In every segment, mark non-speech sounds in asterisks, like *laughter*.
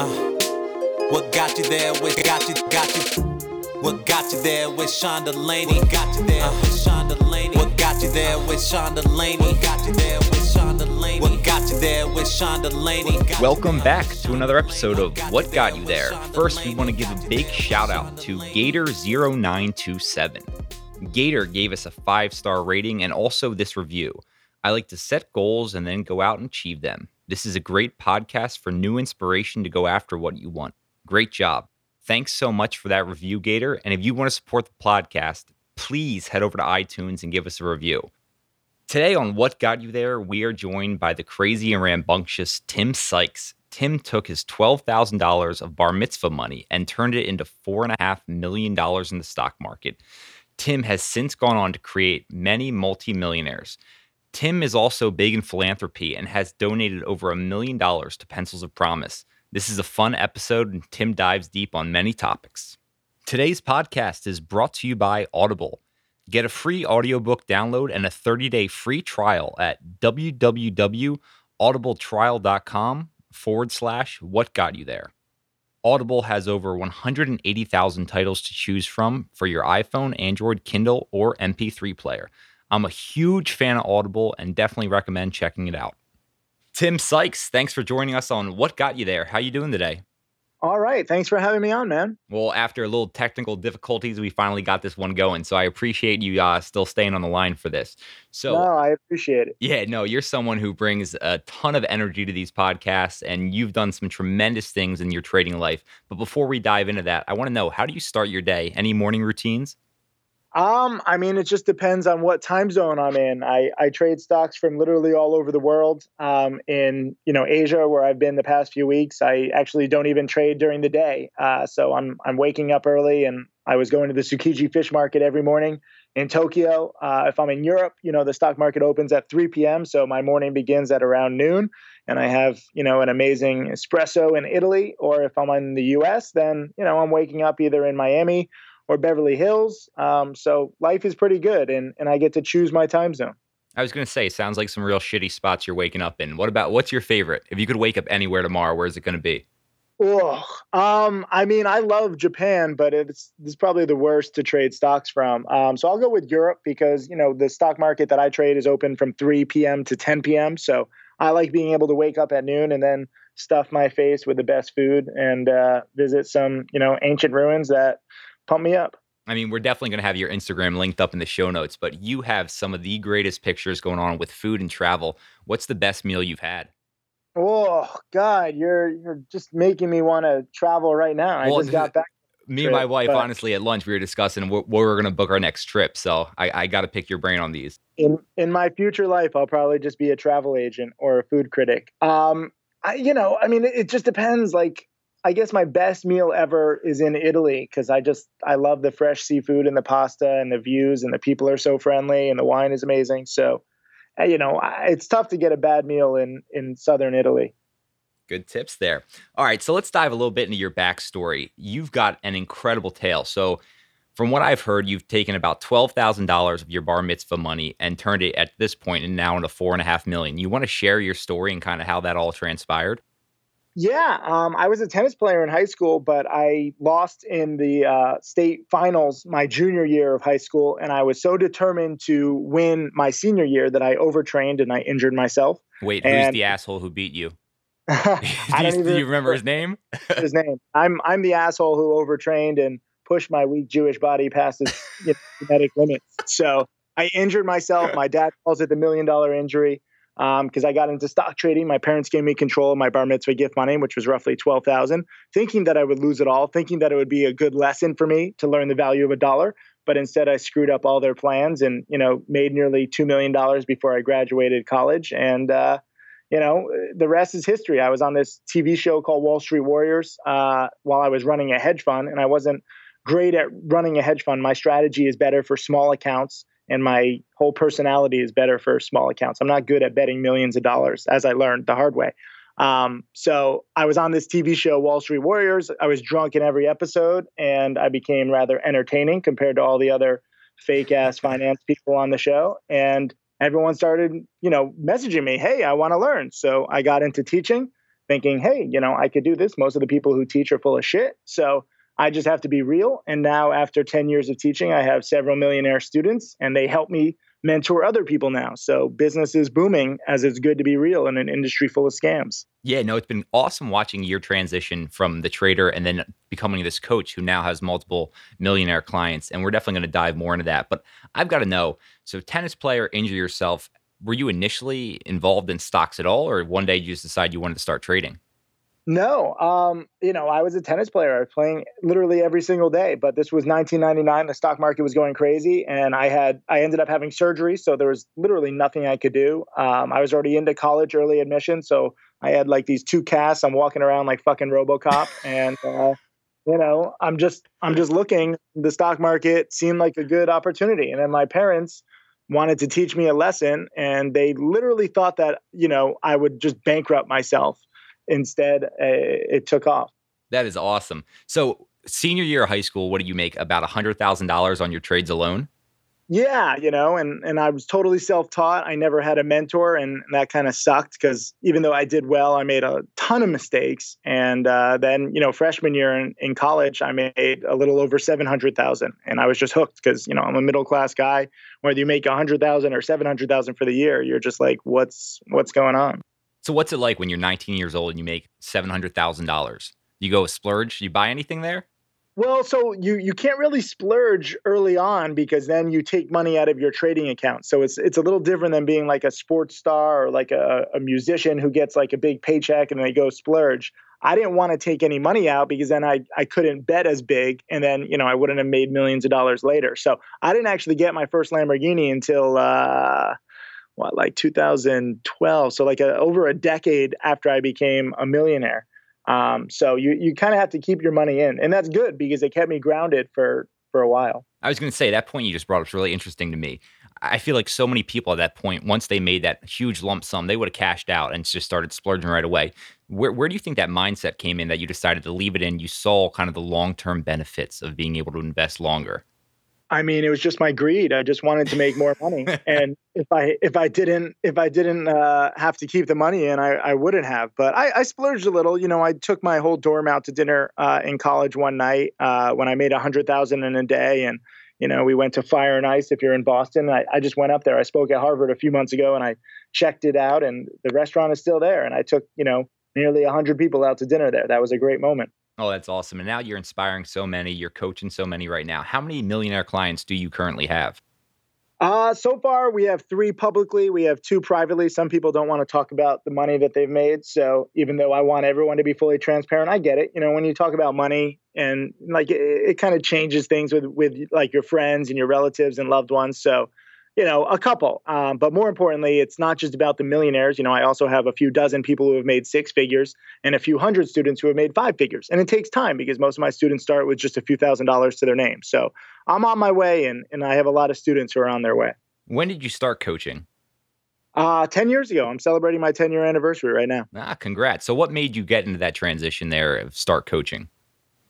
Uh, what got you there? What got you? Got you? What got you there with Sean Delaney? What got you there with Sean Delaney? What got you there with Sean Delaney? What got you there with Sean Delaney? What got you there with Sean Delaney? Welcome back to another episode of What Got You There. First, we want to give a big shout out to Gator0927. Gator gave us a five star rating and also this review. I like to set goals and then go out and achieve them. This is a great podcast for new inspiration to go after what you want. Great job. Thanks so much for that review, Gator. And if you want to support the podcast, please head over to iTunes and give us a review. Today on What Got You There, we are joined by the crazy and rambunctious Tim Sykes. Tim took his $12,000 of bar mitzvah money and turned it into $4.5 million in the stock market. Tim has since gone on to create many multimillionaires. Tim is also big in philanthropy and has donated over a million dollars to Pencils of Promise. This is a fun episode, and Tim dives deep on many topics. Today's podcast is brought to you by Audible. Get a free audiobook download and a 30-day free trial at www.audibletrial.com forward slash what got you there. Audible has over 180,000 titles to choose from for your iPhone, Android, Kindle, or MP3 player. I'm a huge fan of Audible and definitely recommend checking it out. Tim Sykes, thanks for joining us on What Got You There. How you doing today? All right. Thanks for having me on, man. Well, after a little technical difficulties, we finally got this one going. So I appreciate you uh, still staying on the line for this. So no, I appreciate it. Yeah, no, you're someone who brings a ton of energy to these podcasts, and you've done some tremendous things in your trading life. But before we dive into that, I want to know how do you start your day? Any morning routines? Um, I mean, it just depends on what time zone I'm in. I, I trade stocks from literally all over the world. Um, in you know Asia, where I've been the past few weeks, I actually don't even trade during the day. Uh, so I'm I'm waking up early, and I was going to the Tsukiji fish market every morning in Tokyo. Uh, if I'm in Europe, you know the stock market opens at 3 p.m., so my morning begins at around noon, and I have you know an amazing espresso in Italy. Or if I'm in the U.S., then you know I'm waking up either in Miami or Beverly Hills. Um, so life is pretty good, and and I get to choose my time zone. I was going to say, sounds like some real shitty spots you're waking up in. What about what's your favorite? If you could wake up anywhere tomorrow, where's it going to be? Oh, um, I mean, I love Japan, but it's it's probably the worst to trade stocks from. Um, so I'll go with Europe because you know the stock market that I trade is open from 3 p.m. to 10 p.m. So I like being able to wake up at noon and then stuff my face with the best food and uh, visit some you know ancient ruins that pump me up. I mean, we're definitely going to have your Instagram linked up in the show notes, but you have some of the greatest pictures going on with food and travel. What's the best meal you've had? Oh God, you're you're just making me want to travel right now. Well, I just got *laughs* back. Me and my wife, but, honestly, at lunch we were discussing where, where we're going to book our next trip. So I, I got to pick your brain on these. In in my future life, I'll probably just be a travel agent or a food critic. Um, I, you know, I mean, it, it just depends. Like, I guess my best meal ever is in Italy because I just I love the fresh seafood and the pasta and the views and the people are so friendly and the wine is amazing. So, uh, you know, it's tough to get a bad meal in in southern Italy. Good tips there. All right, so let's dive a little bit into your backstory. You've got an incredible tale. So, from what I've heard, you've taken about twelve thousand dollars of your bar mitzvah money and turned it at this point and now into four and a half million. You want to share your story and kind of how that all transpired? Yeah, um, I was a tennis player in high school, but I lost in the uh, state finals my junior year of high school, and I was so determined to win my senior year that I overtrained and I injured myself. Wait, and who's the asshole who beat you? *laughs* *laughs* do, even, do you remember his name? his *laughs* name. I'm I'm the asshole who overtrained and pushed my weak Jewish body past his you know, genetic limits. So I injured myself. My dad calls it the million dollar injury because um, I got into stock trading. My parents gave me control of my bar mitzvah gift money, which was roughly twelve thousand, thinking that I would lose it all, thinking that it would be a good lesson for me to learn the value of a dollar. But instead, I screwed up all their plans and you know made nearly two million dollars before I graduated college. And uh, you know the rest is history. I was on this TV show called Wall Street Warriors uh, while I was running a hedge fund, and I wasn't great at running a hedge fund. My strategy is better for small accounts and my whole personality is better for small accounts. I'm not good at betting millions of dollars, as I learned the hard way. Um, so I was on this TV show, Wall Street Warriors. I was drunk in every episode, and I became rather entertaining compared to all the other fake ass *laughs* finance people on the show. And everyone started, you know, messaging me, "Hey, I want to learn." So I got into teaching. thinking, hey, you know, I could do this. Most of the people who teach are full of shit. So I just have to be real. And now, after 10 years of teaching, I have several millionaire students, and they help me mentor other people now. So business is booming as it's good to be real in an industry full of scams. Yeah, no, it's been awesome watching your transition from the trader and then becoming this coach who now has multiple millionaire clients. And we're definitely going to dive more into that. But I've got to know so, tennis player, injure yourself. Were you initially involved in stocks at all, or one day you just decided you wanted to start trading? No, um, you know, I was a tennis player. I was playing literally every single day. But this was 1999. The stock market was going crazy, and I had I ended up having surgery, so there was literally nothing I could do. Um, I was already into college early admission, so I had like these two casts. I'm walking around like fucking RoboCop, *laughs* and uh, you know, I'm just I'm just looking. The stock market seemed like a good opportunity, and then my parents wanted to teach me a lesson, and they literally thought that you know I would just bankrupt myself instead, uh, it took off. That is awesome. So, senior year of high school, what do you make? About a hundred thousand dollars on your trades alone? Yeah, you know, and and I was totally self-taught. I never had a mentor, and that kind of sucked because even though I did well, I made a ton of mistakes. And uh, then, you know, freshman year in, in college, I made a little over seven hundred thousand, and I was just hooked because you know I'm a middle class guy. Whether you make a hundred thousand or seven hundred thousand for the year, you're just like, what's what's going on? So what's it like when you're 19 years old and you make $700,000? You go splurge, do you buy anything there? Well, so you you can't really splurge early on because then you take money out of your trading account. So it's it's a little different than being like a sports star or like a, a musician who gets like a big paycheck and they go splurge. I didn't want to take any money out because then I, I couldn't bet as big and then, you know, I wouldn't have made millions of dollars later. So I didn't actually get my first Lamborghini until uh, what like 2012 so like a, over a decade after i became a millionaire. Um, so you you kind of have to keep your money in and that's good because it kept me grounded for for a while. I was going to say that point you just brought up is really interesting to me. I feel like so many people at that point once they made that huge lump sum they would have cashed out and just started splurging right away. Where, where do you think that mindset came in that you decided to leave it in? You saw kind of the long-term benefits of being able to invest longer I mean, it was just my greed. I just wanted to make more money, *laughs* and if I if I didn't if I didn't uh, have to keep the money in, I, I wouldn't have. But I, I splurged a little. You know, I took my whole dorm out to dinner uh, in college one night uh, when I made a hundred thousand in a day, and you know, we went to Fire and Ice. If you're in Boston, I, I just went up there. I spoke at Harvard a few months ago, and I checked it out, and the restaurant is still there. And I took you know nearly a hundred people out to dinner there. That was a great moment. Oh, that's awesome. And now you're inspiring so many, you're coaching so many right now. How many millionaire clients do you currently have? Uh, so far, we have three publicly. We have two privately. Some people don't want to talk about the money that they've made. So even though I want everyone to be fully transparent, I get it. You know, when you talk about money and like it, it kind of changes things with with like your friends and your relatives and loved ones. So you know, a couple. Um, but more importantly, it's not just about the millionaires. You know, I also have a few dozen people who have made six figures and a few hundred students who have made five figures. And it takes time because most of my students start with just a few thousand dollars to their name. So I'm on my way and, and I have a lot of students who are on their way. When did you start coaching? Uh, 10 years ago. I'm celebrating my 10 year anniversary right now. Ah, congrats. So what made you get into that transition there of start coaching?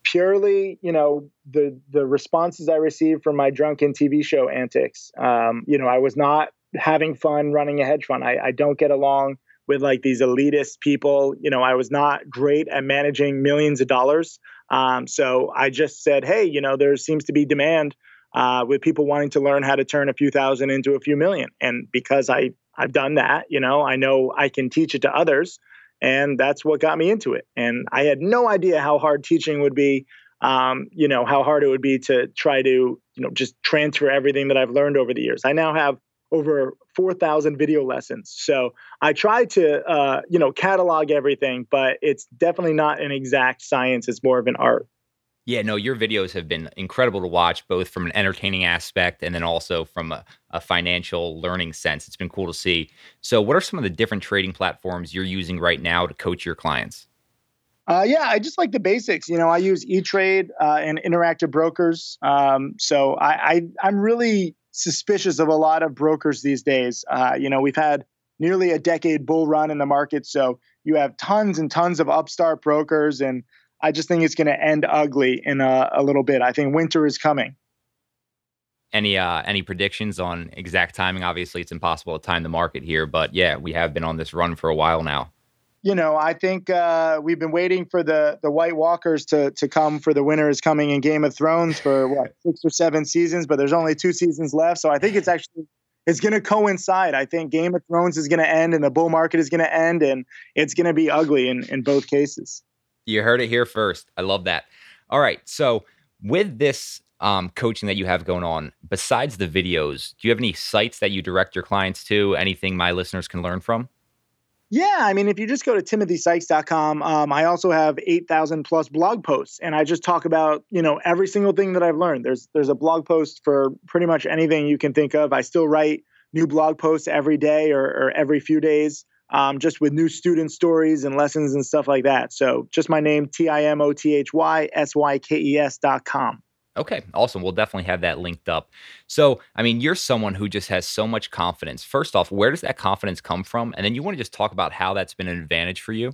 Purely, you know, the the responses I received from my drunken TV show antics. Um, you know, I was not having fun running a hedge fund. I, I don't get along with like these elitist people. You know, I was not great at managing millions of dollars. Um, so I just said, hey, you know, there seems to be demand uh, with people wanting to learn how to turn a few thousand into a few million. And because I I've done that, you know, I know I can teach it to others and that's what got me into it. And I had no idea how hard teaching would be. Um, you know how hard it would be to try to you know just transfer everything that I've learned over the years. I now have over 4,000 video lessons. So I try to, uh, you know, catalog everything, but it's definitely not an exact science. It's more of an art. Yeah, no, your videos have been incredible to watch, both from an entertaining aspect and then also from a, a, financial learning sense. It's been cool to see. So, what are some of the different trading platforms you're using right now to coach your clients? Uh, yeah, I just like the basics. You know, I use E Trade uh, and Interactive Brokers. Um, so I, I am really suspicious of a lot of brokers these days. Uh, you know, we've had nearly a decade bull run in the market, so you have tons and tons of upstart brokers and I just think it's going to end ugly in a, a, little bit. I think winter is coming. Any uh, any predictions on exact timing? Obviously, it's impossible to time the market here, but yeah, we have been on this run for a while now. you know, I think uh, we've been waiting for the the White Walkers to to come for the winter is coming in Game of Thrones for what *laughs* six or seven seasons, but there's only two seasons left. So I think it's actually it's going to coincide. I think Game of Thrones is going to end and the bull market is going to end, and it's going to be ugly in in both cases. You heard it here first. I love that. All right, so with this um, coaching that you have going on, besides the videos, do you have any sites that you direct your clients to? Anything my listeners can learn from? Yeah, I mean, if you just go to timothysykes.com, um, I also have 8,000 plus blog posts, and I just talk about, you know, every single thing that I've learned. There's there's a blog post for pretty much anything you can think of. I still write new blog posts every day or, or every few days, um, just with new student stories and lessons and stuff like that. So just my name, T I M O T H Y S Y K E S dot com. Okay, awesome. We'll definitely have that linked up. So, I mean, you're someone who just has so much confidence. First off, where does that confidence come from? And then you want to just talk about how that's been an advantage for you?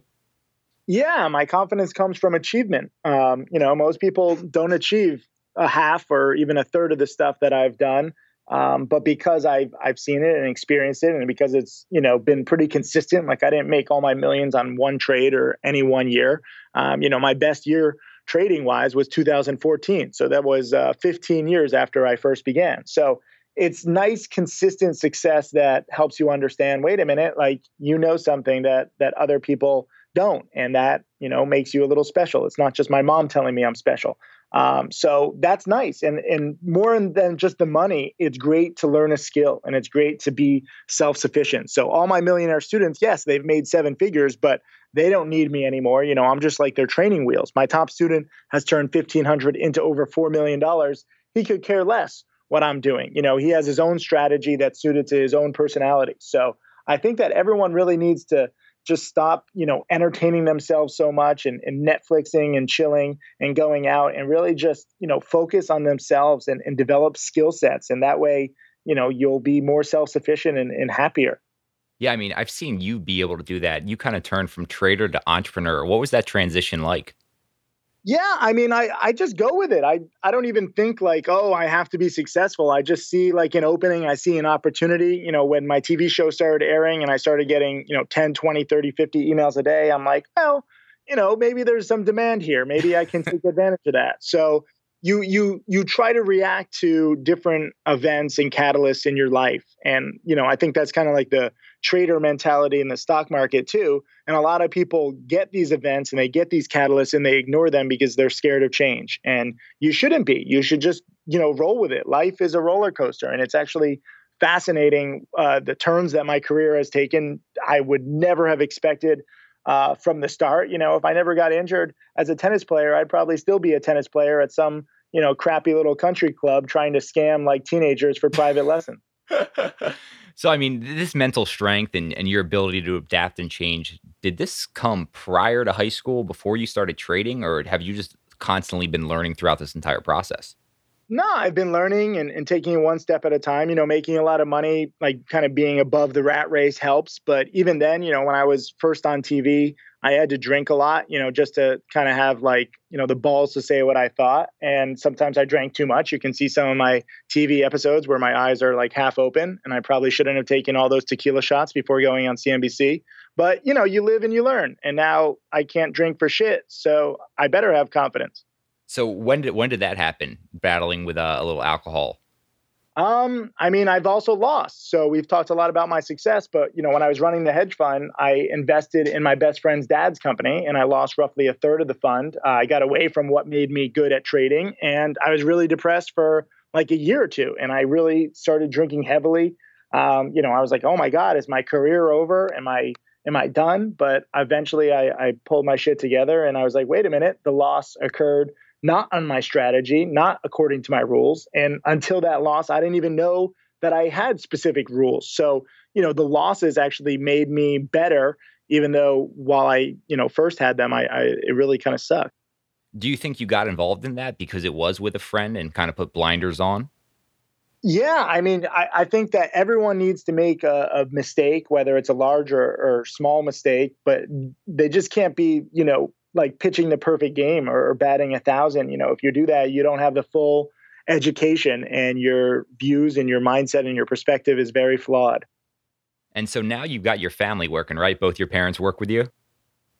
Yeah, my confidence comes from achievement. Um, you know, most people don't achieve a half or even a third of the stuff that I've done. Um, but because I've I've seen it and experienced it, and because it's you know been pretty consistent, like I didn't make all my millions on one trade or any one year. Um, you know, my best year trading wise was 2014. So that was uh, 15 years after I first began. So it's nice, consistent success that helps you understand. Wait a minute, like you know something that that other people don't, and that you know makes you a little special. It's not just my mom telling me I'm special. Um, so that's nice, and and more than just the money, it's great to learn a skill, and it's great to be self sufficient. So all my millionaire students, yes, they've made seven figures, but they don't need me anymore. You know, I'm just like their training wheels. My top student has turned 1500 into over $4 million. He could care less what I'm doing. You know, he has his own strategy that's suited to his own personality. So I think that everyone really needs to just stop, you know, entertaining themselves so much and, and Netflixing and chilling and going out and really just, you know, focus on themselves and, and develop skill sets. And that way, you know, you'll be more self sufficient and, and happier. Yeah, I mean, I've seen you be able to do that. You kind of turned from trader to entrepreneur. What was that transition like? Yeah, I mean, I I just go with it. I I don't even think like, oh, I have to be successful. I just see like an opening, I see an opportunity. You know, when my TV show started airing and I started getting, you know, 10, 20, 30, 50 emails a day, I'm like, well, you know, maybe there's some demand here. Maybe I can take advantage of that. So you you you try to react to different events and catalysts in your life and you know i think that's kind of like the trader mentality in the stock market too. And a lot of people get these events and they get these catalysts and they ignore them because they're scared of change. And you shouldn't be. You should just you know roll with it. Life is a roller coaster and it's actually fascinating uh, the turns that my career has taken. I would never have expected uh, from the start. You know, if I never got injured as a tennis player, I'd probably still be a tennis player at some, you know, crappy little country club trying to scam like teenagers for private lessons. *laughs* so, I mean, this mental strength and, and your ability to adapt and change, did this come prior to high school before you started trading, or have you just constantly been learning throughout this entire process? No, I've been learning and, and taking it one step at a time. You know, making a lot of money, like kind of being above the rat race helps. But even then, you know, when I was first on TV, I had to drink a lot, you know, just to kind of have like, you know, the balls to say what I thought. And sometimes I drank too much. You can see some of my TV episodes where my eyes are like half open, and I probably shouldn't have taken all those tequila shots before going on CNBC. But, you know, you live and you learn. And now I can't drink for shit. So I better have confidence. So when did when did that happen? Battling with uh, a little alcohol. Um, I mean, I've also lost. So we've talked a lot about my success, but you know, when I was running the hedge fund, I invested in my best friend's dad's company, and I lost roughly a third of the fund. Uh, I got away from what made me good at trading, and I was really depressed for like a year or two, and I really started drinking heavily. Um, you know, I was like, "Oh my God, is my career over? Am I am I done?" But eventually, I, I pulled my shit together, and I was like, "Wait a minute, the loss occurred." Not on my strategy, not according to my rules. And until that loss, I didn't even know that I had specific rules. So, you know, the losses actually made me better, even though while I, you know, first had them, I, I it really kind of sucked. Do you think you got involved in that because it was with a friend and kind of put blinders on? Yeah, I mean, I, I think that everyone needs to make a, a mistake, whether it's a large or, or small mistake, but they just can't be, you know, like pitching the perfect game or, or batting a thousand. You know, if you do that, you don't have the full education and your views and your mindset and your perspective is very flawed. And so now you've got your family working, right? Both your parents work with you?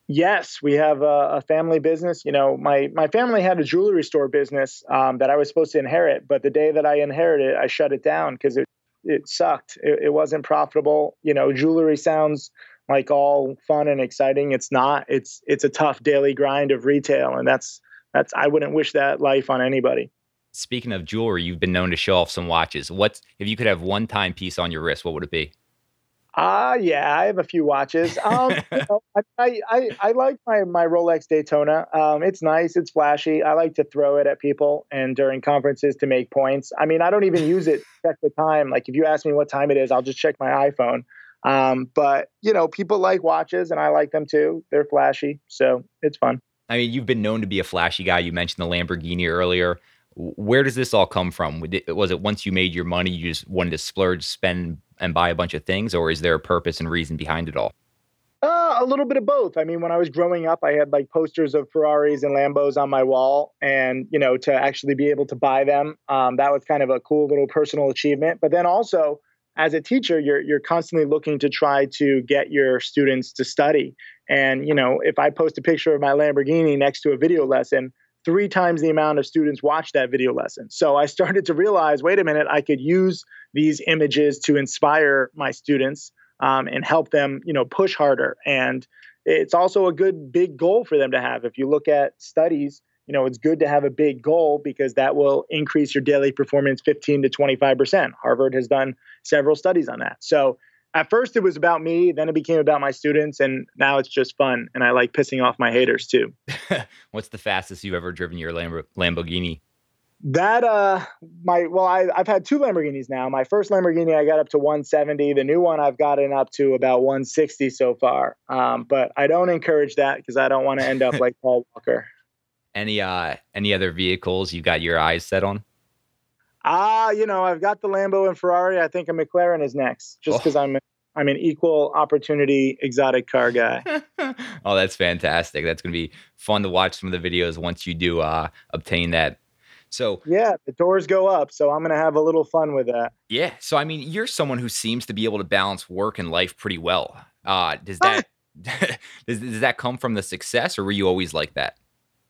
Yes, we have a, a, family business. You know, my my family had a jewelry store business um, that I was supposed to inherit, but the day that I inherited, I shut it down because it it sucked. It, it wasn't profitable. You know, jewelry sounds like all fun and exciting. It's not. It's it's a tough daily grind of retail, and that's that's I wouldn't wish that life on anybody. Speaking of jewelry, you've been known to show off some watches. What's if you could have one timepiece on your wrist, what would it be? Ah, uh, yeah, I have a few watches. Um, *laughs* you know, I, I, I like my my Rolex Daytona. Um, it's nice, it's flashy. I like to throw it at people and during conferences to make points. I mean, I don't even use it to check the time. Like if you ask me what time it is, I'll just check my iPhone. Um, but you know, people like watches, and I like them too. They're flashy, so it's fun. I mean, you've been known to be a flashy guy. You mentioned the Lamborghini earlier. Where does this all come from? Was it once you made your money, you just wanted to splurge, spend, and buy a bunch of things, or is there a purpose and reason behind it all? Uh, a little bit of both. I mean, when I was growing up, I had like posters of Ferraris and Lambos on my wall, and you know, to actually be able to buy them, um, that was kind of a cool little personal achievement. But then also, as a teacher, you're you're constantly looking to try to get your students to study. And you know, if I post a picture of my Lamborghini next to a video lesson, three times the amount of students watch that video lesson. So I started to realize, wait a minute, I could use these images to inspire my students um, and help them, you know, push harder. And it's also a good big goal for them to have. If you look at studies, you know, it's good to have a big goal because that will increase your daily performance 15 to 25%. Harvard has done several studies on that. So at first it was about me, then it became about my students, and now it's just fun. And I like pissing off my haters too. *laughs* What's the fastest you've ever driven your Lamborghini? That uh my well I I've had two Lamborghinis now. My first Lamborghini I got up to 170. The new one I've gotten up to about 160 so far. Um, but I don't encourage that because I don't want to end up *laughs* like Paul Walker. Any uh any other vehicles you got your eyes set on? Ah, uh, you know, I've got the Lambo and Ferrari. I think a McLaren is next, just because oh. I'm I'm an equal opportunity exotic car guy. *laughs* oh, that's fantastic. That's going to be fun to watch some of the videos once you do uh, obtain that. So, yeah, the doors go up. So, I'm going to have a little fun with that. Yeah. So, I mean, you're someone who seems to be able to balance work and life pretty well. Uh, does that. *laughs* *laughs* does, does that come from the success or were you always like that?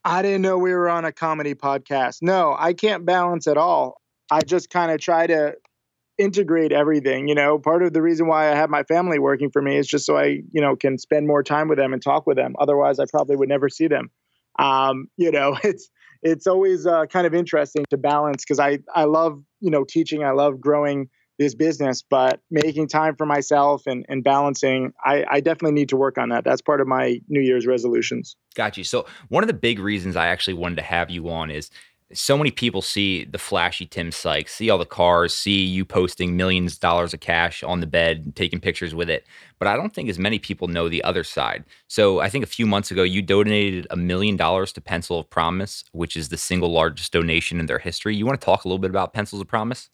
I didn't know we were on a comedy podcast. No, I can't balance at all. I just kind of try to integrate everything. You know, part of the reason why I have my family working for me is just so I, you know, can spend more time with them and talk with them. Otherwise, I probably would never see them. Um, *laughs* you know, it's it's always uh, kind of interesting to balance because I I love you know teaching. I love growing this business, but making time for myself and, and balancing, I, I definitely need to work on that. That's part of my New Year's resolutions. Got you. So one of the big reasons I actually wanted to have you on is so many people see the flashy Tim Sykes, see all the cars, see you posting millions of dollars of cash on the bed, taking pictures with it. But I don't think as many people know the other side. So I think a few months ago, you donated a million dollars to Pencil of Promise, which is the single largest donation in their history. You want to talk a little bit about Pencils of Promise?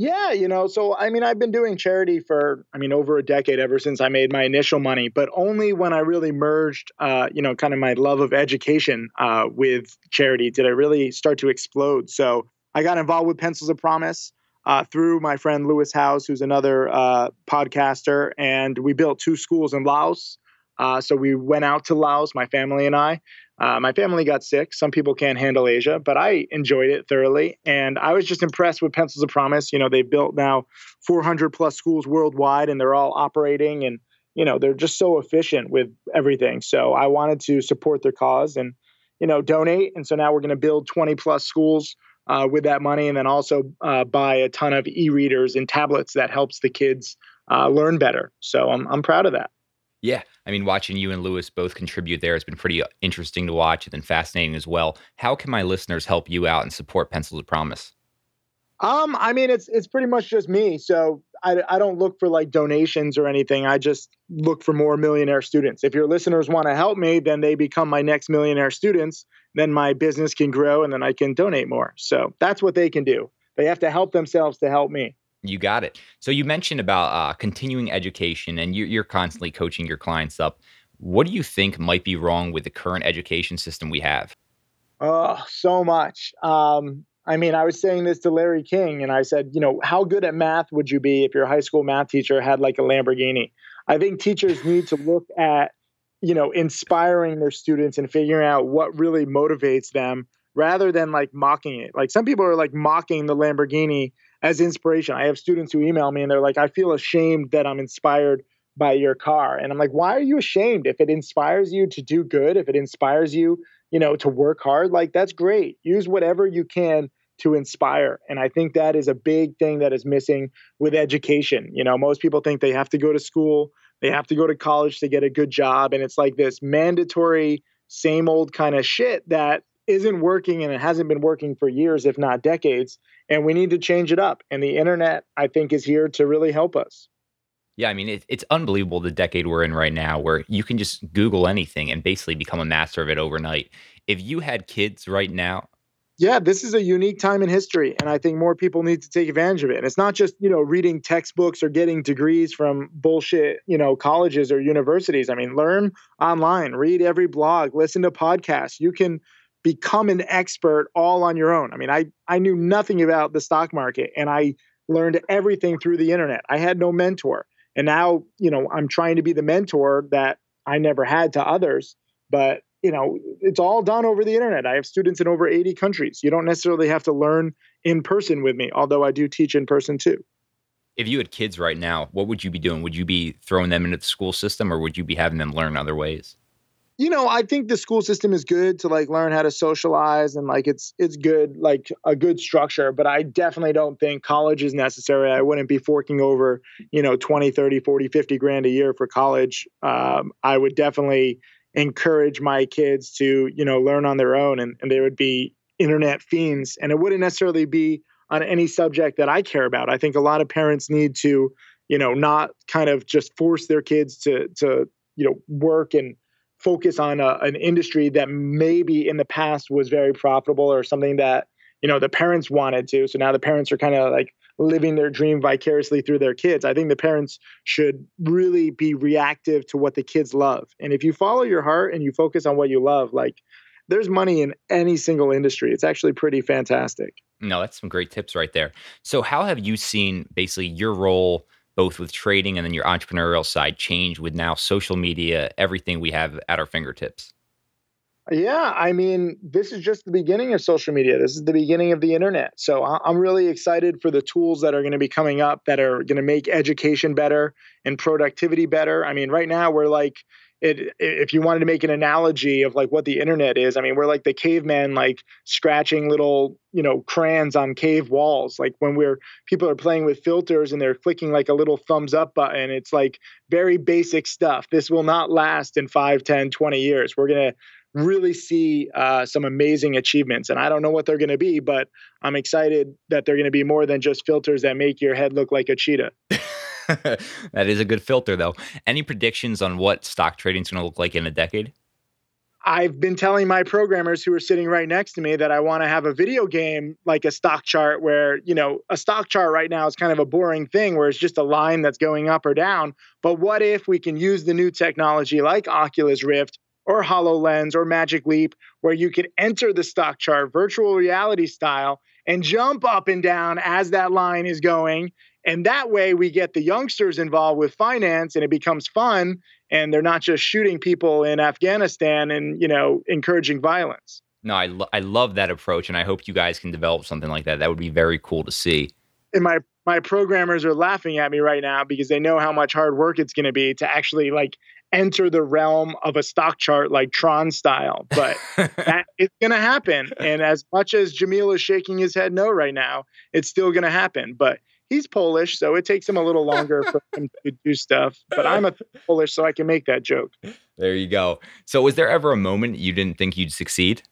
Yeah, you know, so I mean, I've been doing charity for, I mean, over a decade, ever since I made my initial money, but only when I really merged, uh, you know, kind of my love of education uh, with charity did I really start to explode. So I got involved with Pencils of Promise uh, through my friend Lewis Howes, who's another uh, podcaster, and we built two schools in Laos. Uh, so we went out to Laos, my family and I, uh, my family got sick. Some people can't handle Asia, but I enjoyed it thoroughly. And I was just impressed with Pencils of Promise. You know, they've built now 400 plus schools worldwide and they're all operating and, you know, they're just so efficient with everything. So I wanted to support their cause and, you know, donate. And so now we're going to build 20 plus schools uh, with that money and then also uh, buy a ton of e readers and tablets that helps the kids uh, learn better. So I'm, I'm proud of that. Yeah. I mean, watching you and Lewis both contribute there has been pretty uh, interesting to watch and then fascinating as well. How can my listeners help you out and support Pencils of Promise? Um, I mean, it's it's pretty much just me. So I, I don't look for like donations or anything. I just look for more millionaire students. If your listeners want to help me, then they become my next millionaire students. Then my business can grow, and then I can donate more. So that's what they can do. They have to help themselves to help me. You got it. So you mentioned about uh, continuing education, and you're, you're constantly coaching your clients up. What do you think might be wrong with the current education system we have? Oh, so much. Um, I mean, I was saying this to Larry King, and I said, you know, how good at math would you be if your high school math teacher had like a Lamborghini? I think teachers need to look at you know, inspiring their students and figuring out what really motivates them rather than like mocking it. Like some people are like mocking the Lamborghini as inspiration. I have students who email me and they're like, I feel ashamed that I'm inspired by your car. And I'm like, why are you ashamed? If it inspires you to do good, if it inspires you, you know, to work hard, like that's great. Use whatever you can to inspire. And I think that is a big thing that is missing with education. You know, most people think they have to go to school, they have to go to college to get a good job. And it's like this mandatory, same old kind of shit that isn't working and it hasn't been working for years, if not decades. And we need to change it up. And the internet, I think, is here to really help us. Yeah, I mean, it, it's unbelievable the decade we're in right now where you can just Google anything and basically become a master of it overnight. If you had kids right now, yeah, this is a unique time in history, and I think more people need to take advantage of it. And it's not just you know reading textbooks or getting degrees from bullshit you know colleges or universities. I mean, learn online, read every blog, listen to podcasts. You can become an expert all on your own. I mean, I I knew nothing about the stock market, and I learned everything through the internet. I had no mentor, and now you know I'm trying to be the mentor that I never had to others. But you know, it's all done over the internet. I have students in over 80 countries. You don't necessarily have to learn in person with me, although I do teach in person too. If you had kids right now, what would you be doing? Would you be throwing them into the school system or would you be having them learn other ways? You know, I think the school system is good to like learn how to socialize and like it's it's good like a good structure, but I definitely don't think college is necessary. I wouldn't be forking over, you know, 20, 30, 40, 50 grand a year for college. Um, I would definitely encourage my kids to you know learn on their own and, and they would be internet fiends and it wouldn't necessarily be on any subject that i care about i think a lot of parents need to you know not kind of just force their kids to to you know work and focus on a, an industry that maybe in the past was very profitable or something that you know the parents wanted to so now the parents are kind of like living their dream vicariously through their kids. I think the parents should really be reactive to what the kids love. And if you follow your heart and you focus on what you love, like there's money in any single industry. It's actually pretty fantastic. No, that's some great tips right there. So, how have you seen basically your role? Both with trading and then your entrepreneurial side change with now social media, everything we have at our fingertips? Yeah, I mean, this is just the beginning of social media. This is the beginning of the internet. So I'm really excited for the tools that are going to be coming up that are going to make education better and productivity better. I mean, right now we're like, it, if you wanted to make an analogy of like what the internet is, I mean, we're like the caveman, like scratching little, you know, crayons on cave walls. Like when we're people are playing with filters and they're clicking like a little thumbs up button. It's like very basic stuff. This will not last in 5, 10, 20 years. We're going to really see uh, some amazing achievements. And I don't know what they're going to be, but I'm excited that they're going to be more than just filters that make your head look like a cheetah. *laughs* *laughs* that is a good filter, though. Any predictions on what stock trading is going to look like in a decade? I've been telling my programmers who are sitting right next to me that I want to have a video game like a stock chart where, you know, a stock chart right now is kind of a boring thing where it's just a line that's going up or down. But what if we can use the new technology like Oculus Rift or HoloLens or Magic Leap, where you could enter the stock chart virtual reality style and jump up and down as that line is going. And that way we get the youngsters involved with finance and it becomes fun and they're not just shooting people in Afghanistan and, you know, encouraging violence. No, I, lo- I love that approach and I hope you guys can develop something like that. That would be very cool to see. And my my programmers are laughing at me right now because they know how much hard work it's going to be to actually like enter the realm of a stock chart like Tron style, but *laughs* that it's going to happen. And as much as Jamil is shaking his head no right now, it's still going to happen. But he's Polish, so it takes him a little longer *laughs* for him to do stuff. But I'm a Polish, so I can make that joke. There you go. So, was there ever a moment you didn't think you'd succeed?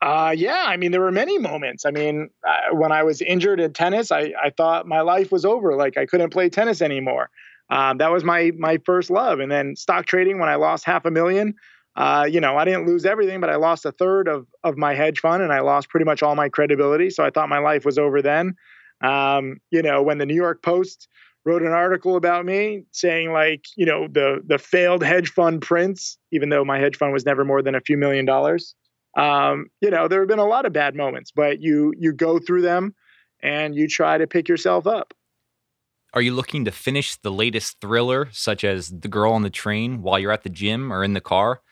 Uh, yeah, I mean, there were many moments. I mean, uh, when I was injured in tennis, I, I thought my life was over. Like I couldn't play tennis anymore. Um, that was my my first love. And then stock trading, when I lost half a million, uh, you know, I didn't lose everything, but I lost a third of of my hedge fund, and I lost pretty much all my credibility. So I thought my life was over then. Um, you know, when the New York Post wrote an article about me saying like, you know, the the failed hedge fund prince, even though my hedge fund was never more than a few million dollars. Um, you know, there have been a lot of bad moments, but you you go through them and you try to pick yourself up. Are you looking to finish the latest thriller, such as The Girl on the Train, while you're at the gym or in the car?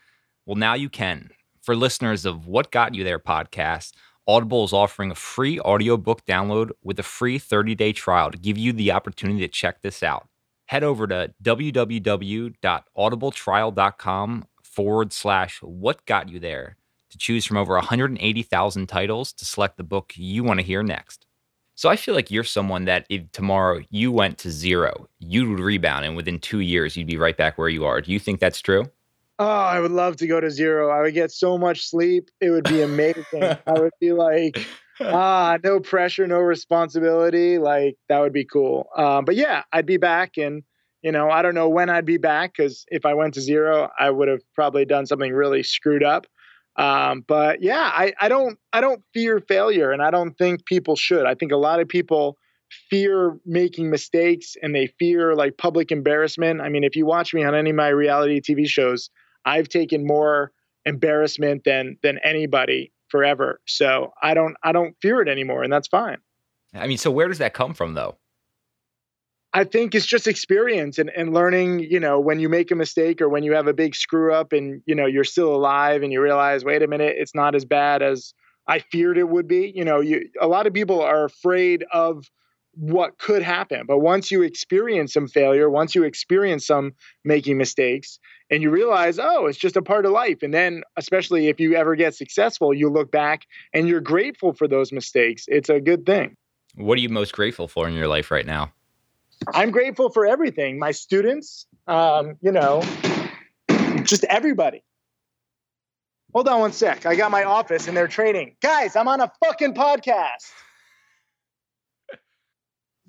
Well, now you can. For listeners of What Got You There podcast, Audible is offering a free audiobook download with a free 30 day trial to give you the opportunity to check this out. Head over to www.audibletrial.com forward slash what got you there to choose from over 180,000 titles to select the book you want to hear next. So I feel like you're someone that if tomorrow you went to zero, you would rebound and within two years you'd be right back where you are. Do you think that's true? Oh, I would love to go to zero. I would get so much sleep. It would be amazing. I would be like, *laughs* ah, no pressure, no responsibility. Like that would be cool. Um, but yeah, I'd be back, and you know, I don't know when I'd be back because if I went to zero, I would have probably done something really screwed up. Um, but yeah, I, I don't I don't fear failure, and I don't think people should. I think a lot of people fear making mistakes and they fear like public embarrassment. I mean, if you watch me on any of my reality TV shows, I've taken more embarrassment than than anybody forever. So I don't I don't fear it anymore, and that's fine. I mean, so where does that come from, though? I think it's just experience and, and learning, you know, when you make a mistake or when you have a big screw up and, you know, you're still alive and you realize, wait a minute, it's not as bad as I feared it would be. You know, you a lot of people are afraid of what could happen. But once you experience some failure, once you experience some making mistakes, and you realize, oh, it's just a part of life. And then, especially if you ever get successful, you look back and you're grateful for those mistakes. It's a good thing. What are you most grateful for in your life right now? I'm grateful for everything. My students, um, you know, just everybody. Hold on one sec. I got my office and they're training. Guys, I'm on a fucking podcast.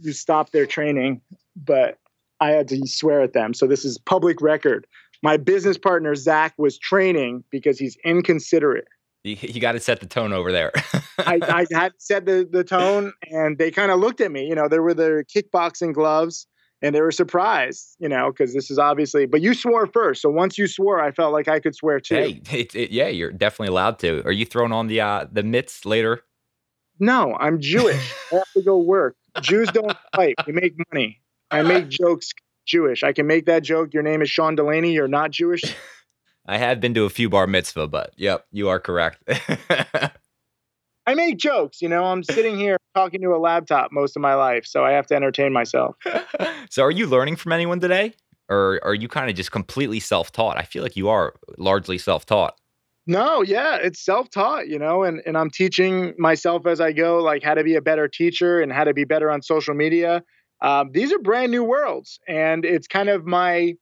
You stop their training, but I had to swear at them. So this is public record. My business partner, Zach, was training because he's inconsiderate. You, you got to set the tone over there. *laughs* I, I had set the, the tone and they kind of looked at me. You know, there were their kickboxing gloves and they were surprised, you know, because this is obviously, but you swore first. So once you swore, I felt like I could swear too. Hey, it, it, yeah, you're definitely allowed to. Are you throwing on the uh, the mitts later? No, I'm Jewish. *laughs* I have to go work. Jews don't fight. We make money. I make jokes Jewish. I can make that joke. Your name is Sean Delaney. You're not Jewish. I have been to a few bar mitzvah, but yep, you are correct. *laughs* I make jokes. You know, I'm sitting here talking to a laptop most of my life, so I have to entertain myself. *laughs* so, are you learning from anyone today, or are you kind of just completely self-taught? I feel like you are largely self-taught. No, yeah, it's self-taught, you know, and and I'm teaching myself as I go, like how to be a better teacher and how to be better on social media. Um, these are brand new worlds, and it's kind of my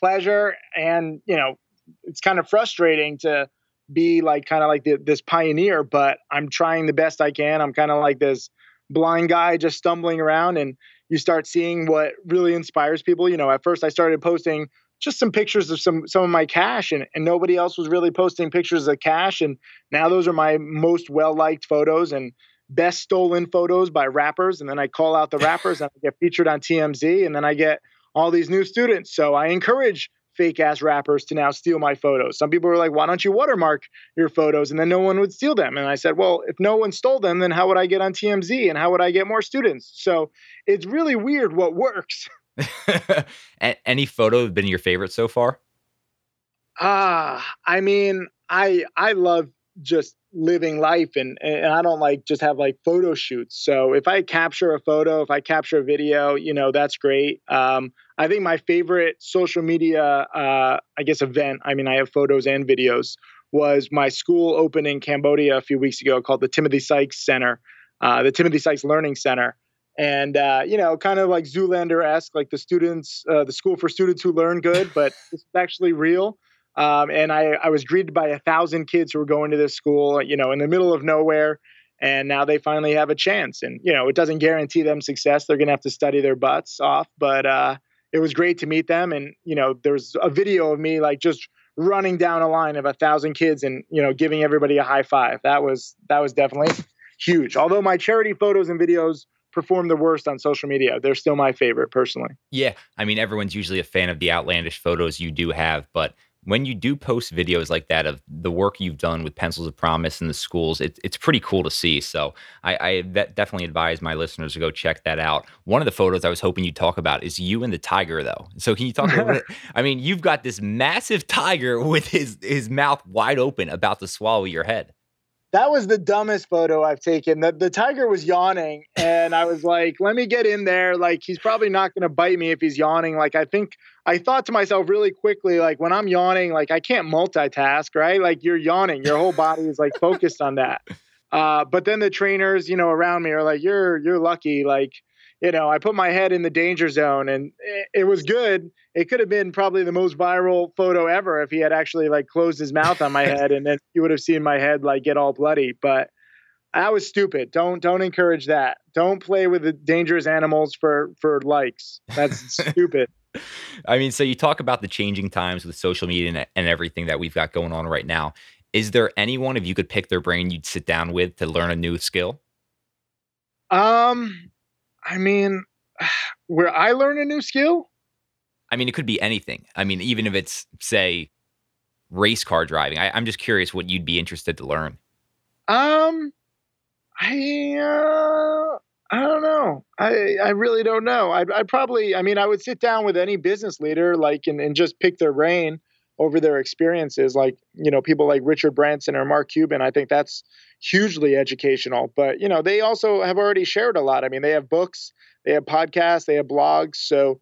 pleasure, and you know, it's kind of frustrating to be like kind of like the, this pioneer, but I'm trying the best I can. I'm kind of like this blind guy just stumbling around and you start seeing what really inspires people. You know, at first I started posting just some pictures of some some of my cash and, and nobody else was really posting pictures of cash and now those are my most well liked photos and best stolen photos by rappers and then I call out the *laughs* rappers and I get featured on TMZ and then I get all these new students. So I encourage fake ass rappers to now steal my photos. Some people were like, why don't you watermark your photos? And then no one would steal them. And I said, well, if no one stole them, then how would I get on TMZ and how would I get more students? So it's really weird what works. *laughs* *laughs* Any photo have been your favorite so far? Ah, uh, I mean, I I love just living life and, and I don't like just have like photo shoots. So if I capture a photo, if I capture a video, you know, that's great. Um, I think my favorite social media, uh, I guess, event, I mean, I have photos and videos, was my school opened in Cambodia a few weeks ago called the Timothy Sykes Center, uh, the Timothy Sykes Learning Center. And, uh, you know, kind of like Zoolander esque, like the students, uh, the school for students who learn good, but *laughs* it's actually real. Um, and I, I was greeted by a thousand kids who were going to this school, you know, in the middle of nowhere. And now they finally have a chance. And, you know, it doesn't guarantee them success. They're going to have to study their butts off. But uh, it was great to meet them. And, you know, there's a video of me like just running down a line of a thousand kids and, you know, giving everybody a high five. That was, that was definitely huge. Although my charity photos and videos perform the worst on social media. They're still my favorite personally. Yeah. I mean, everyone's usually a fan of the outlandish photos you do have, but when you do post videos like that of the work you've done with Pencils of Promise in the schools, it, it's pretty cool to see. So I, I definitely advise my listeners to go check that out. One of the photos I was hoping you'd talk about is you and the tiger, though. So can you talk a little *laughs* bit? I mean, you've got this massive tiger with his his mouth wide open, about to swallow your head that was the dumbest photo I've taken. The, the tiger was yawning, and I was *laughs* like, let me get in there. Like, he's probably not going to bite me if he's yawning. Like, I think I thought to myself really quickly, like, when I'm yawning, like, I can't multitask, right? Like, you're yawning, your whole body is like focused on that. *laughs* Uh, but then the trainers, you know, around me are like, you're, you're lucky. Like, you know, I put my head in the danger zone and it, it, was good. It could have been probably the most viral photo ever if he had actually like closed his mouth on my *laughs* head and then you would have seen my head like get all bloody. But I was stupid. Don't don't encourage that. Don't play with the dangerous animals for for likes. That's *laughs* stupid. I mean, so you talk about the changing times with social media and, and everything that we've got going on right now. Is there anyone, if you could pick their brain, you'd sit down with to learn a new skill? Um, I mean, *sighs* where I learn a new skill? I mean, it could be anything. I mean, even if it's, say, race car driving. I, am just curious what you'd be interested to learn. Um, I, uh, I don't know. I, I really don't know. I'd, I'd probably, I mean, I would sit down with any business leader, like, and, and just pick their brain over their experiences. Like, you know, people like Richard Branson or Mark Cuban. I think that's hugely educational. But you know, they also have already shared a lot. I mean, they have books, they have podcasts, they have blogs. So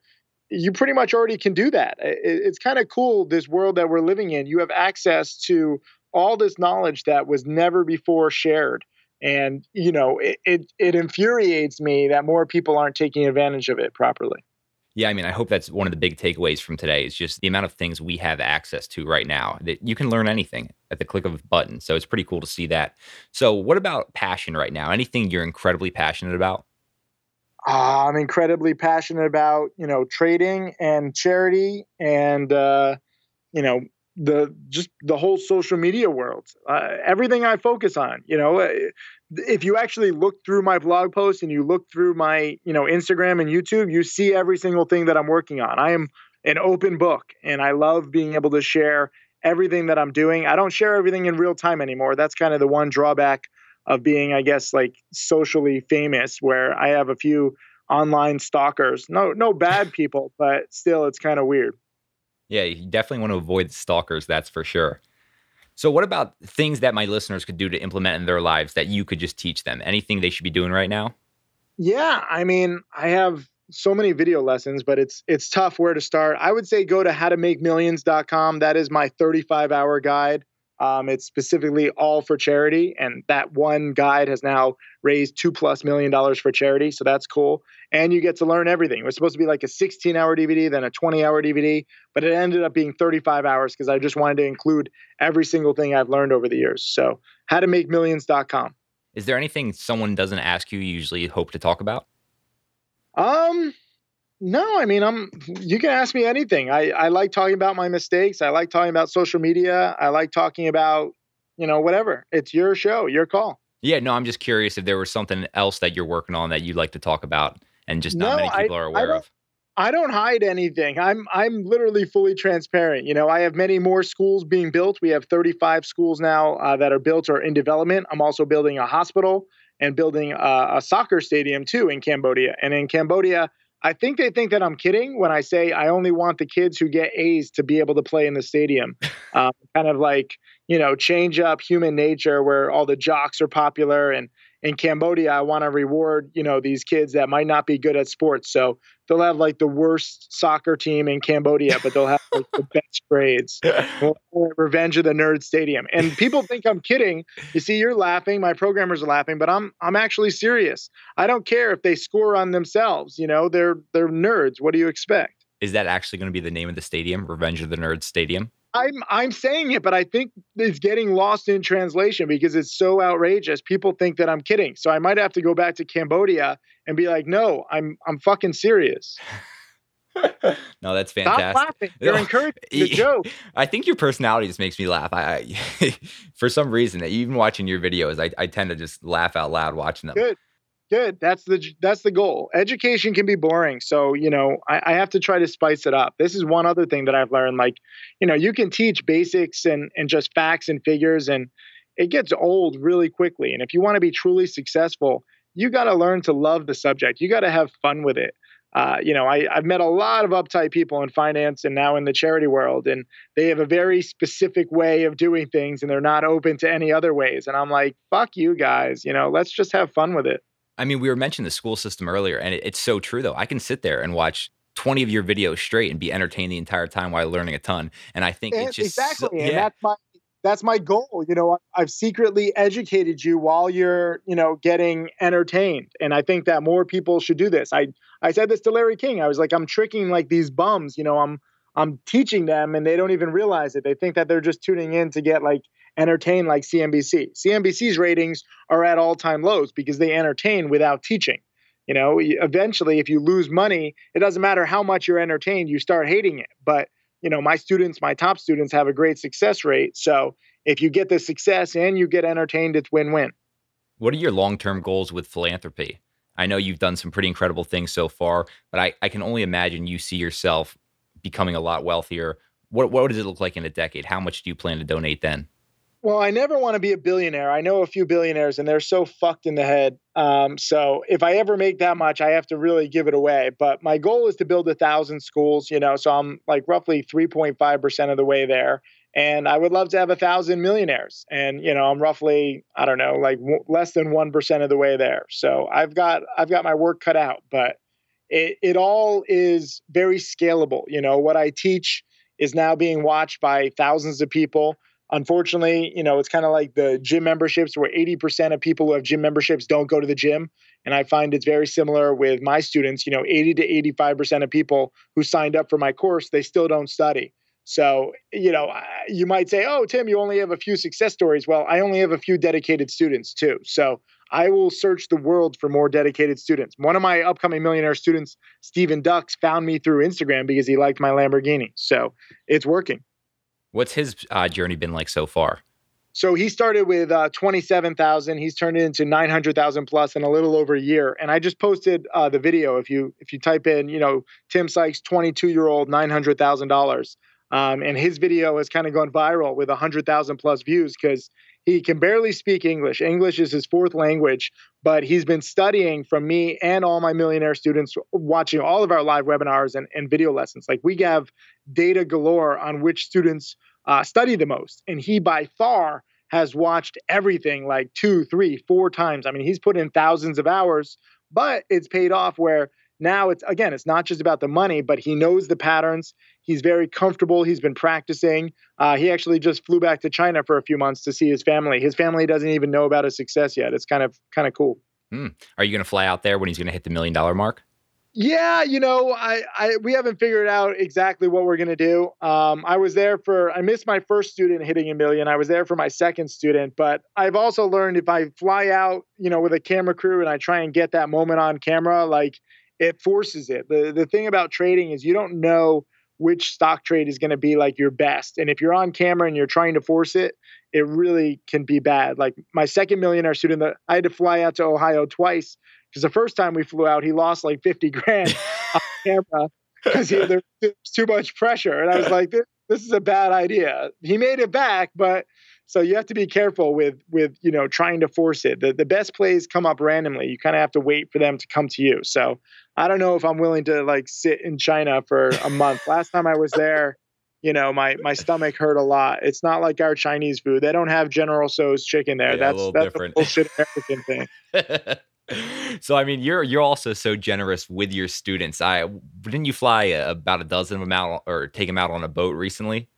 you pretty much already can do that. It's kind of cool this world that we're living in. You have access to all this knowledge that was never before shared. And you know, it, it, it infuriates me that more people aren't taking advantage of it properly. Yeah, I mean, I hope that's one of the big takeaways from today is just the amount of things we have access to right now that you can learn anything at the click of a button. So it's pretty cool to see that. So, what about passion right now? Anything you're incredibly passionate about? Uh, I'm incredibly passionate about, you know, trading and charity and, uh, you know, the just the whole social media world. Uh, everything I focus on, you know, uh, if you actually look through my blog posts and you look through my, you know, Instagram and YouTube, you see every single thing that I'm working on. I am an open book and I love being able to share everything that I'm doing. I don't share everything in real time anymore. That's kind of the one drawback of being, I guess, like socially famous, where I have a few online stalkers. No, no bad people, but still, it's kind of weird. Yeah, you definitely want to avoid stalkers. That's for sure. So, what about things that my listeners could do to implement in their lives that you could just teach them? Anything they should be doing right now? Yeah, I mean, I have so many video lessons, but it's it's tough where to start. I would say go to howtomakemillions.com. That is my 35 hour guide. Um, it's specifically all for charity, and that one guide has now raised two plus million dollars for charity, so that's cool. And you get to learn everything. It was supposed to be like a 16 hour DVD, then a 20 hour DVD, but it ended up being 35 hours because I just wanted to include every single thing I've learned over the years. So, howtomakemillions.com. Is there anything someone doesn't ask you, you usually hope to talk about? Um, no, I mean, I'm. You can ask me anything. I I like talking about my mistakes. I like talking about social media. I like talking about, you know, whatever. It's your show, your call. Yeah, no, I'm just curious if there was something else that you're working on that you'd like to talk about, and just not no, many people I, are aware of. I don't hide anything. I'm I'm literally fully transparent. You know, I have many more schools being built. We have 35 schools now uh, that are built or in development. I'm also building a hospital and building a, a soccer stadium too in Cambodia. And in Cambodia, I think they think that I'm kidding when I say I only want the kids who get A's to be able to play in the stadium. *laughs* um, kind of like, you know, change up human nature where all the jocks are popular. And in Cambodia, I want to reward, you know, these kids that might not be good at sports. So they'll have like the worst soccer team in Cambodia, but they'll have like the best *laughs* grades. Revenge of the Nerd Stadium. And people think I'm kidding. You see, you're laughing. My programmers are laughing, but I'm I'm actually serious. I don't care if they score on themselves. You know, they're they're nerds. What do you expect? Is that actually going to be the name of the stadium? Revenge of the Nerd Stadium? I'm I'm saying it, but I think it's getting lost in translation because it's so outrageous. People think that I'm kidding. So I might have to go back to Cambodia and be like, no, I'm I'm fucking serious. *laughs* no, that's fantastic. Stop laughing. You're *laughs* encouraging the joke. I think your personality just makes me laugh. I, I *laughs* for some reason, even watching your videos, I, I tend to just laugh out loud watching them. Good. Good. That's the that's the goal. Education can be boring, so you know I, I, have to try to spice it up. This is one other thing that I've learned. Like, you know, you can teach basics and and just facts and figures, and it gets old really quickly. And if you want to be truly successful, you got to learn to love the subject. You got to have fun with it. Uh, you know, I, I've met a lot of uptight people in finance and now in the charity world, and they have a very specific way of doing things, and they're not open to any other ways. And I'm like, fuck you guys. You know, let's just have fun with it. I mean, we were mentioning the school system earlier, and it, it's so true, though. I can sit there and watch 20 of your videos straight and be entertained the entire time while learning a ton. And I think it's just exactly. So, and that's my that's my goal. You know, I've secretly educated you while you're, you know, getting entertained. And I think that more people should do this. I I said this to Larry King. I was like, I'm tricking like these bums, you know, I'm I'm teaching them and they don't even realize it. They think that they're just tuning in to get like entertain like CNBC. CNBC's ratings are at all time lows because they entertain without teaching. You know, eventually, if you lose money, it doesn't matter how much you're entertained, you start hating it. But, you know, my students, my top students have a great success rate. So if you get the success and you get entertained, it's win win. What are your long term goals with philanthropy? I know you've done some pretty incredible things so far, but I, I can only imagine you see yourself becoming a lot wealthier. What, what does it look like in a decade? How much do you plan to donate then? Well, I never want to be a billionaire. I know a few billionaires and they're so fucked in the head. Um, so if I ever make that much, I have to really give it away. But my goal is to build a thousand schools, you know, so I'm like roughly 3.5% of the way there. And I would love to have a thousand millionaires. And, you know, I'm roughly, I don't know, like w- less than 1% of the way there. So I've got, I've got my work cut out, but it, it all is very scalable. You know, what I teach is now being watched by thousands of people Unfortunately, you know, it's kind of like the gym memberships where 80% of people who have gym memberships don't go to the gym. And I find it's very similar with my students. You know, 80 to 85% of people who signed up for my course, they still don't study. So, you know, you might say, oh, Tim, you only have a few success stories. Well, I only have a few dedicated students too. So I will search the world for more dedicated students. One of my upcoming millionaire students, Steven Dux, found me through Instagram because he liked my Lamborghini. So it's working. What's his uh, journey been like so far? So he started with uh, 27,000. He's turned it into 900,000 plus in a little over a year. And I just posted uh, the video. If you if you type in, you know, Tim Sykes, 22 year old, $900,000, um, and his video has kind of gone viral with 100,000 plus views because he can barely speak English. English is his fourth language, but he's been studying from me and all my millionaire students, watching all of our live webinars and, and video lessons. Like we have data galore on which students uh, study the most. And he by far has watched everything like two, three, four times. I mean, he's put in thousands of hours, but it's paid off where now it's again, it's not just about the money, but he knows the patterns. He's very comfortable. He's been practicing. Uh, he actually just flew back to China for a few months to see his family. His family doesn't even know about his success yet. It's kind of kind of cool. Hmm. Are you going to fly out there when he's going to hit the million dollar mark? Yeah, you know, I, I we haven't figured out exactly what we're gonna do. Um, I was there for I missed my first student hitting a million. I was there for my second student, but I've also learned if I fly out, you know, with a camera crew and I try and get that moment on camera, like it forces it. The the thing about trading is you don't know which stock trade is going to be like your best. And if you're on camera and you're trying to force it, it really can be bad. Like my second millionaire student that I had to fly out to Ohio twice because the first time we flew out, he lost like 50 grand *laughs* on camera because there was too much pressure. And I was like, this, this is a bad idea. He made it back, but so you have to be careful with with you know trying to force it. The the best plays come up randomly. You kind of have to wait for them to come to you. So I don't know if I'm willing to like sit in China for a month. Last time I was there, you know, my my stomach hurt a lot. It's not like our Chinese food. They don't have General Tso's chicken there. Yeah, that's a that's different. a bullshit American thing. *laughs* so I mean, you're you're also so generous with your students. I didn't you fly about a dozen of them out or take them out on a boat recently?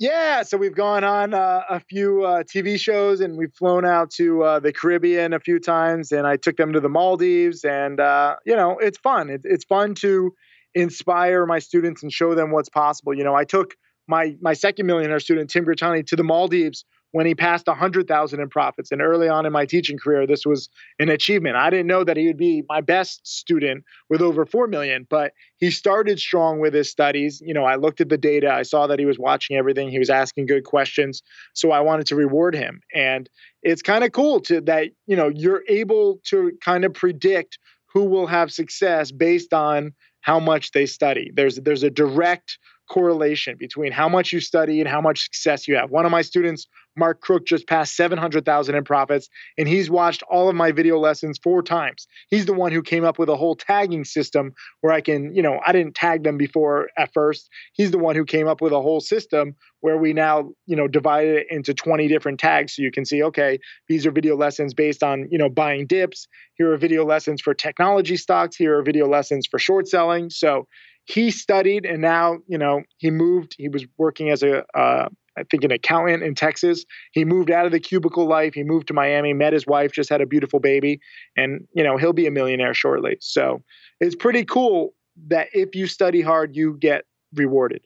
Yeah, so we've gone on uh, a few uh, TV shows and we've flown out to uh, the Caribbean a few times, and I took them to the Maldives, and uh, you know it's fun. It, it's fun to inspire my students and show them what's possible. You know, I took my my second millionaire student Tim Grittani to the Maldives when he passed 100,000 in profits. And early on in my teaching career, this was an achievement. I didn't know that he would be my best student with over 4 million, but he started strong with his studies. You know, I looked at the data, I saw that he was watching everything, he was asking good questions, so I wanted to reward him. And it's kind of cool to that, you know, you're able to kind of predict who will have success based on how much they study. There's there's a direct correlation between how much you study and how much success you have. One of my students, Mark Croock, just passed 700,000 in profits, and he's watched all of my video lessons four times. He's the one who came up with a whole tagging system where I can, you know, I didn't tag them before at first. He's the one who came up with a whole system where we now, you know, divide it into 20 different tags so you can see, okay, these are video lessons based on, you know, buying dips. Here are video lessons for technology stocks. Here are video lessons for short selling. So he studied and now you know he moved he was working as a uh, I think an accountant in Texas. He moved out of the cubicle life. He moved to Miami, met his wife, just had a beautiful baby, and you know he'll be a millionaire shortly. So it's pretty cool that if you study hard, you get rewarded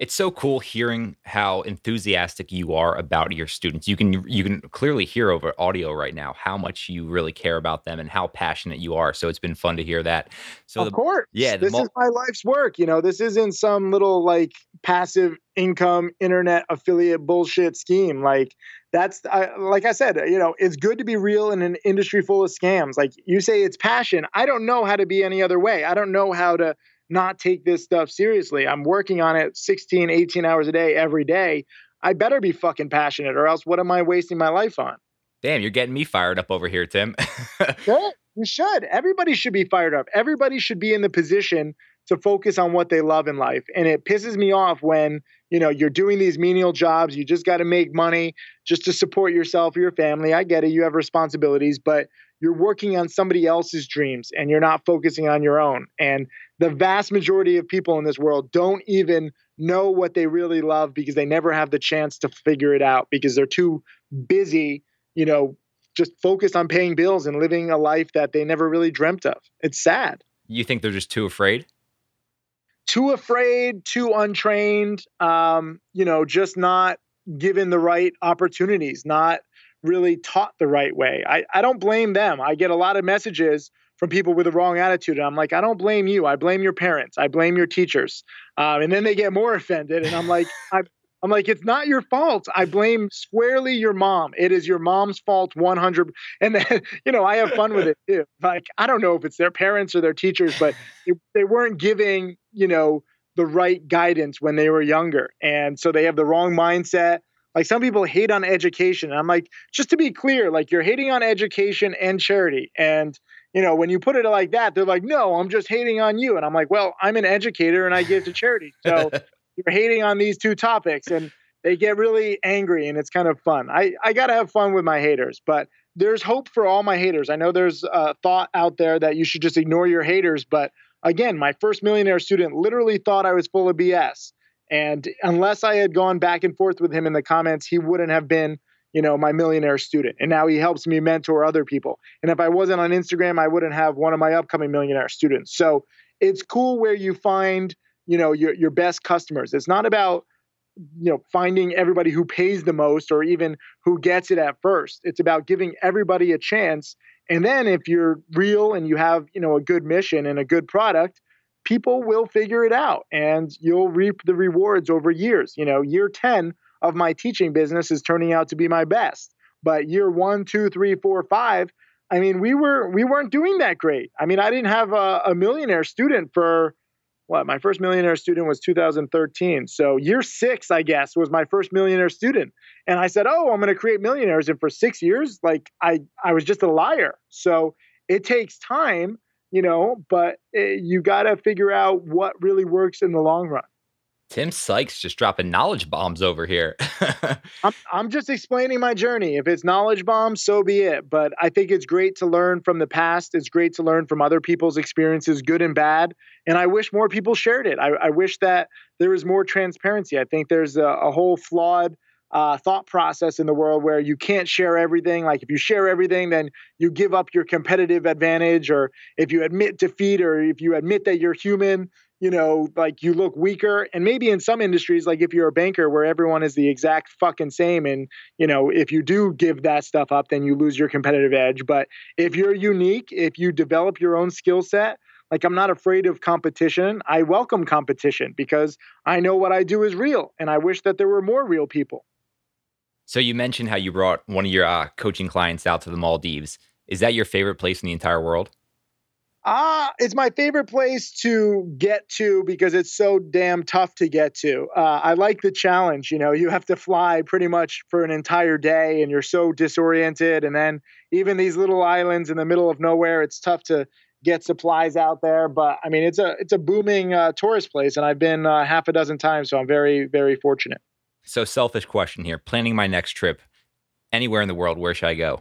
it's so cool hearing how enthusiastic you are about your students. You can you can clearly hear over audio right now how much you really care about them and how passionate you are. So it's been fun to hear that. So of the, course, yeah, this mul- is my life's work. You know, this isn't some little like passive income internet affiliate bullshit scheme. Like that's I, like I said, you know, it's good to be real in an industry full of scams. Like you say, it's passion. I don't know how to be any other way. I don't know how to not take this stuff seriously. I'm working on it 16, 18 hours a day every day. I better be fucking passionate or else what am I wasting my life on? Damn, you're getting me fired up over here, Tim. *laughs* You should. Everybody should be fired up. Everybody should be in the position to focus on what they love in life. And it pisses me off when, you know, you're doing these menial jobs, you just got to make money just to support yourself or your family. I get it, you have responsibilities, but you're working on somebody else's dreams and you're not focusing on your own. And the vast majority of people in this world don't even know what they really love because they never have the chance to figure it out because they're too busy, you know, just focused on paying bills and living a life that they never really dreamt of. It's sad. You think they're just too afraid? Too afraid, too untrained, um, you know, just not given the right opportunities, not really taught the right way. I, I don't blame them. I get a lot of messages from people with the wrong attitude. And I'm like, I don't blame you. I blame your parents. I blame your teachers. Um, and then they get more *laughs* offended. And I'm like, I, I'm like, it's not your fault. I blame squarely your mom. It is your mom's fault 100. *laughs* And then, you know, I have fun with it *laughs* too. Like, I don't know if it's their parents or their teachers, but it, they weren't giving, you know, the right guidance when they were younger. And so they have the wrong mindset. Like some people hate on education. And I'm like, just to be clear, like you're hating on education and charity. And you know, when you put it like that, they're like, no, I'm just hating on you. And I'm like, well, I'm an educator and I give to charity. So *laughs* you're hating on these two topics. And they get really angry and it's kind of fun. I, I got to have fun with my haters, but there's hope for all my haters. I know there's a thought out there that you should just ignore your haters. But again, my first millionaire student literally thought I was full of BS. And unless I had gone back and forth with him in the comments, he wouldn't have been you know, my millionaire student. And now he helps me mentor other people. And if I wasn't on Instagram, I wouldn't have one of my upcoming millionaire students. So it's cool where you find, you know, your, your best customers. It's not about, you know, finding everybody who pays the most or even who gets it at first. It's about giving everybody a chance. And then if you're real and you have, you know, a good mission and a good product, people will figure it out and you'll reap the rewards over years. You know, year 10, of my teaching business is turning out to be my best. But year one, two, three, four, five, I mean, we were we weren't doing that great. I mean, I didn't have a, a millionaire student for what my first millionaire student was 2013. So year six, I guess, was my first millionaire student. And I said, "Oh, I'm going to create millionaires." And for six years, like I I was just a liar. So it takes time, you know, but it, eh, you got to figure out what really works in the long run. Tim Sykes just dropping knowledge bombs over here. *laughs* I'm, I'm just explaining my journey. If it's knowledge bombs, so be it. But I think it's great to learn from the past. It's great to learn from other people's experiences, good and bad. And I wish more people shared it. I, I wish that there was more transparency. I think there's a, a whole flawed uh, thought process in the world where you can't share everything. Like if you share everything, then you give up your competitive advantage, or if you admit defeat, or if you admit that you're human, you know, like you look weaker. And maybe in some industries, like if you're a banker where everyone is the exact fucking same, and, you know, if you do give that stuff up, then you lose your competitive edge. But if you're unique, if you develop your own skill set, like I'm not afraid of competition. I welcome competition because I know what I do is real. And I wish that there were more real people. So you mentioned how you brought one of your uh, coaching clients out to the Maldives. Is that your favorite place in the entire world? Ah, uh, it's my favorite place to get to because it's so damn tough to get to. Uh, I like the challenge. You know, you have to fly pretty much for an entire day, and you're so disoriented. And then even these little islands in the middle of nowhere, it's tough to get supplies out there. But I mean, it's a it's a booming uh, tourist place, and I've been uh, half a dozen times, so I'm very very fortunate. So, selfish question here: planning my next trip anywhere in the world, where should I go?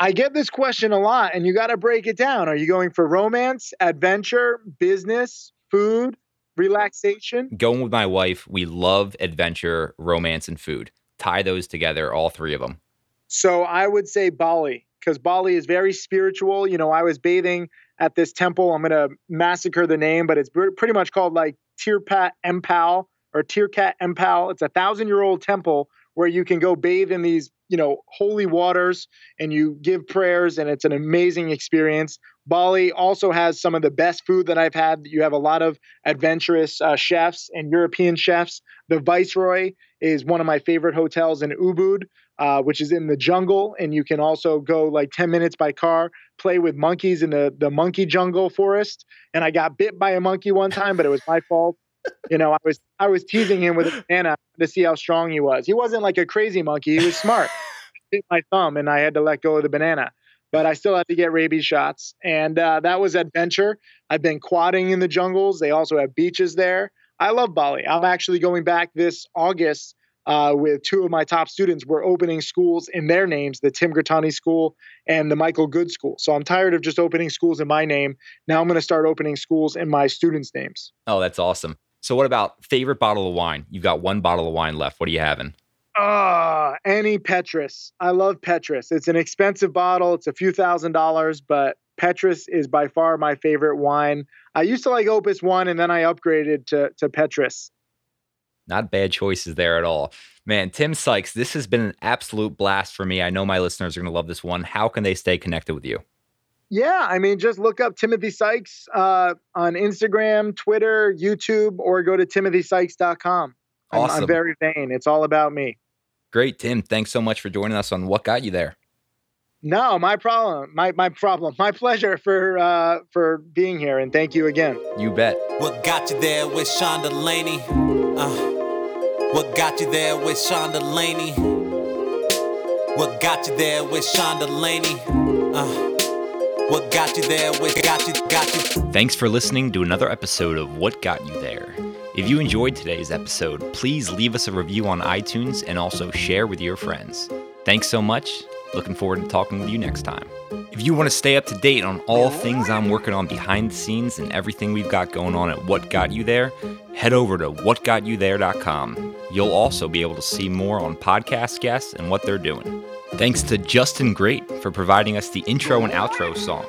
I get this question a lot, and you got to break it down. Are you going for romance, adventure, business, food, relaxation? Going with my wife, we love adventure, romance, and food. Tie those together, all three of them. So I would say Bali, because Bali is very spiritual. You know, I was bathing at this temple. I'm going to massacre the name, but it's pretty much called like Tirpat Empal or Tirkat Empal. It's a thousand year old temple where you can go bathe in these, you know, holy waters and you give prayers and it's an amazing experience. Bali also has some of the best food that I've had. You have a lot of adventurous uh, chefs and European chefs. The Viceroy is one of my favorite hotels in Ubud, uh, which is in the jungle. And you can also go like 10 minutes by car, play with monkeys in the, the monkey jungle forest. And I got bit by a monkey one time, but it was my fault you know, I was I was teasing him with a banana to see how strong he was. He wasn't like a crazy monkey. He was smart. *laughs* hit my thumb, and I had to let go of the banana. But I still had to get rabies shots, and uh, that was adventure. I've been quadding in the jungles. They also have beaches there. I love Bali. I'm actually going back this August uh, with two of my top students. We're opening schools in their names, the Tim Grittani School and the Michael Goode School. So I'm tired of just opening schools in my name. Now I'm going to start opening schools in my students' names. Oh, that's awesome. So, what about favorite bottle of wine? You've got one bottle of wine left. What are you having? Ah, uh, Annie Petrus. I love Petrus. It's an expensive bottle. It's a few thousand dollars, but Petrus is by far my favorite wine. I used to like Opus One, and then I upgraded to to Petrus. Not bad choices there at all. Man, Tim Sykes, this has been an absolute blast for me. I know my listeners are going to love this one. How can they stay connected with you? Yeah, I mean, just look up Timothy Sykes uh, on Instagram, Twitter, YouTube, or go to timothysykes.com. I'm, awesome. I'm very vain. It's all about me. Great, Tim. Thanks so much for joining us on What Got You There. No, my problem. My my problem. My *laughs* pleasure for uh, for being here, and thank you again. You bet. What got you there with Sean Delaney? Uh, what got you there with Sean Delaney? What got you there with Sean Delaney? Uh, what got you there? What got you? Got you. Thanks for listening to another episode of What Got You There. If you enjoyed today's episode, please leave us a review on iTunes and also share with your friends. Thanks so much. Looking forward to talking with you next time. If you want to stay up to date on all things I'm working on behind the scenes and everything we've got going on at What Got You There, head over to whatgotyouthere.com. You'll also be able to see more on podcast guests and what they're doing. Thanks to Justin Great for providing us the intro and outro song.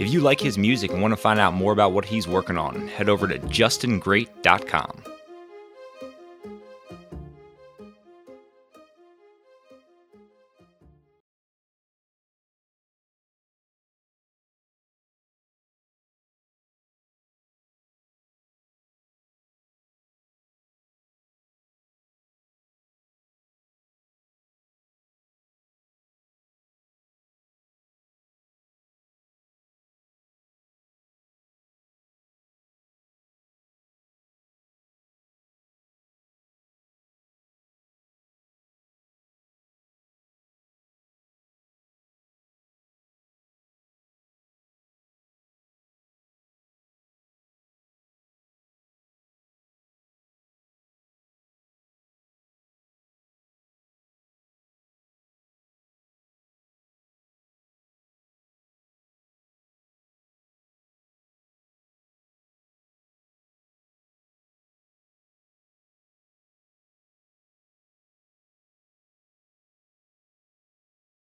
If you like his music and want to find out more about what he's working on, head over to justingreat.com.